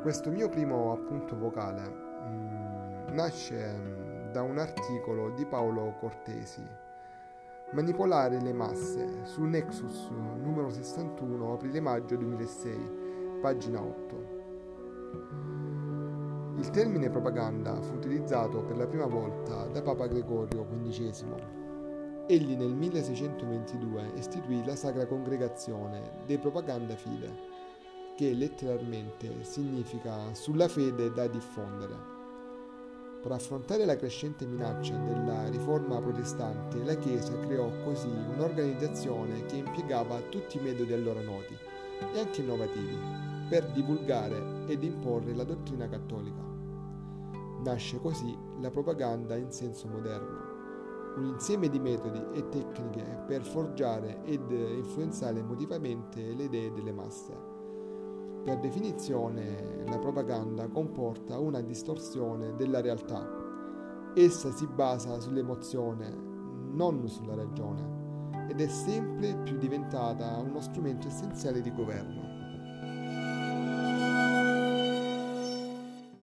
Questo mio primo appunto vocale mh, mm, nasce mm, da un articolo di Paolo Cortesi, Manipolare le masse, su Nexus numero 61, aprile-maggio 2006, pagina 8. Il termine propaganda fu utilizzato per la prima volta da Papa Gregorio XV. Egli nel 1622 istituì la Sacra Congregazione dei Propaganda Fide che letteralmente significa sulla fede da diffondere. Per affrontare la crescente minaccia della riforma protestante, la Chiesa creò così un'organizzazione che impiegava tutti i metodi allora noti e anche innovativi per divulgare ed imporre la dottrina cattolica. Nasce così la propaganda in senso moderno, un insieme di metodi e tecniche per forgiare ed influenzare emotivamente le idee delle masse per definizione la propaganda comporta una distorsione della realtà. Essa si basa sull'emozione, non sulla ragione, ed è sempre più diventata uno strumento essenziale di governo.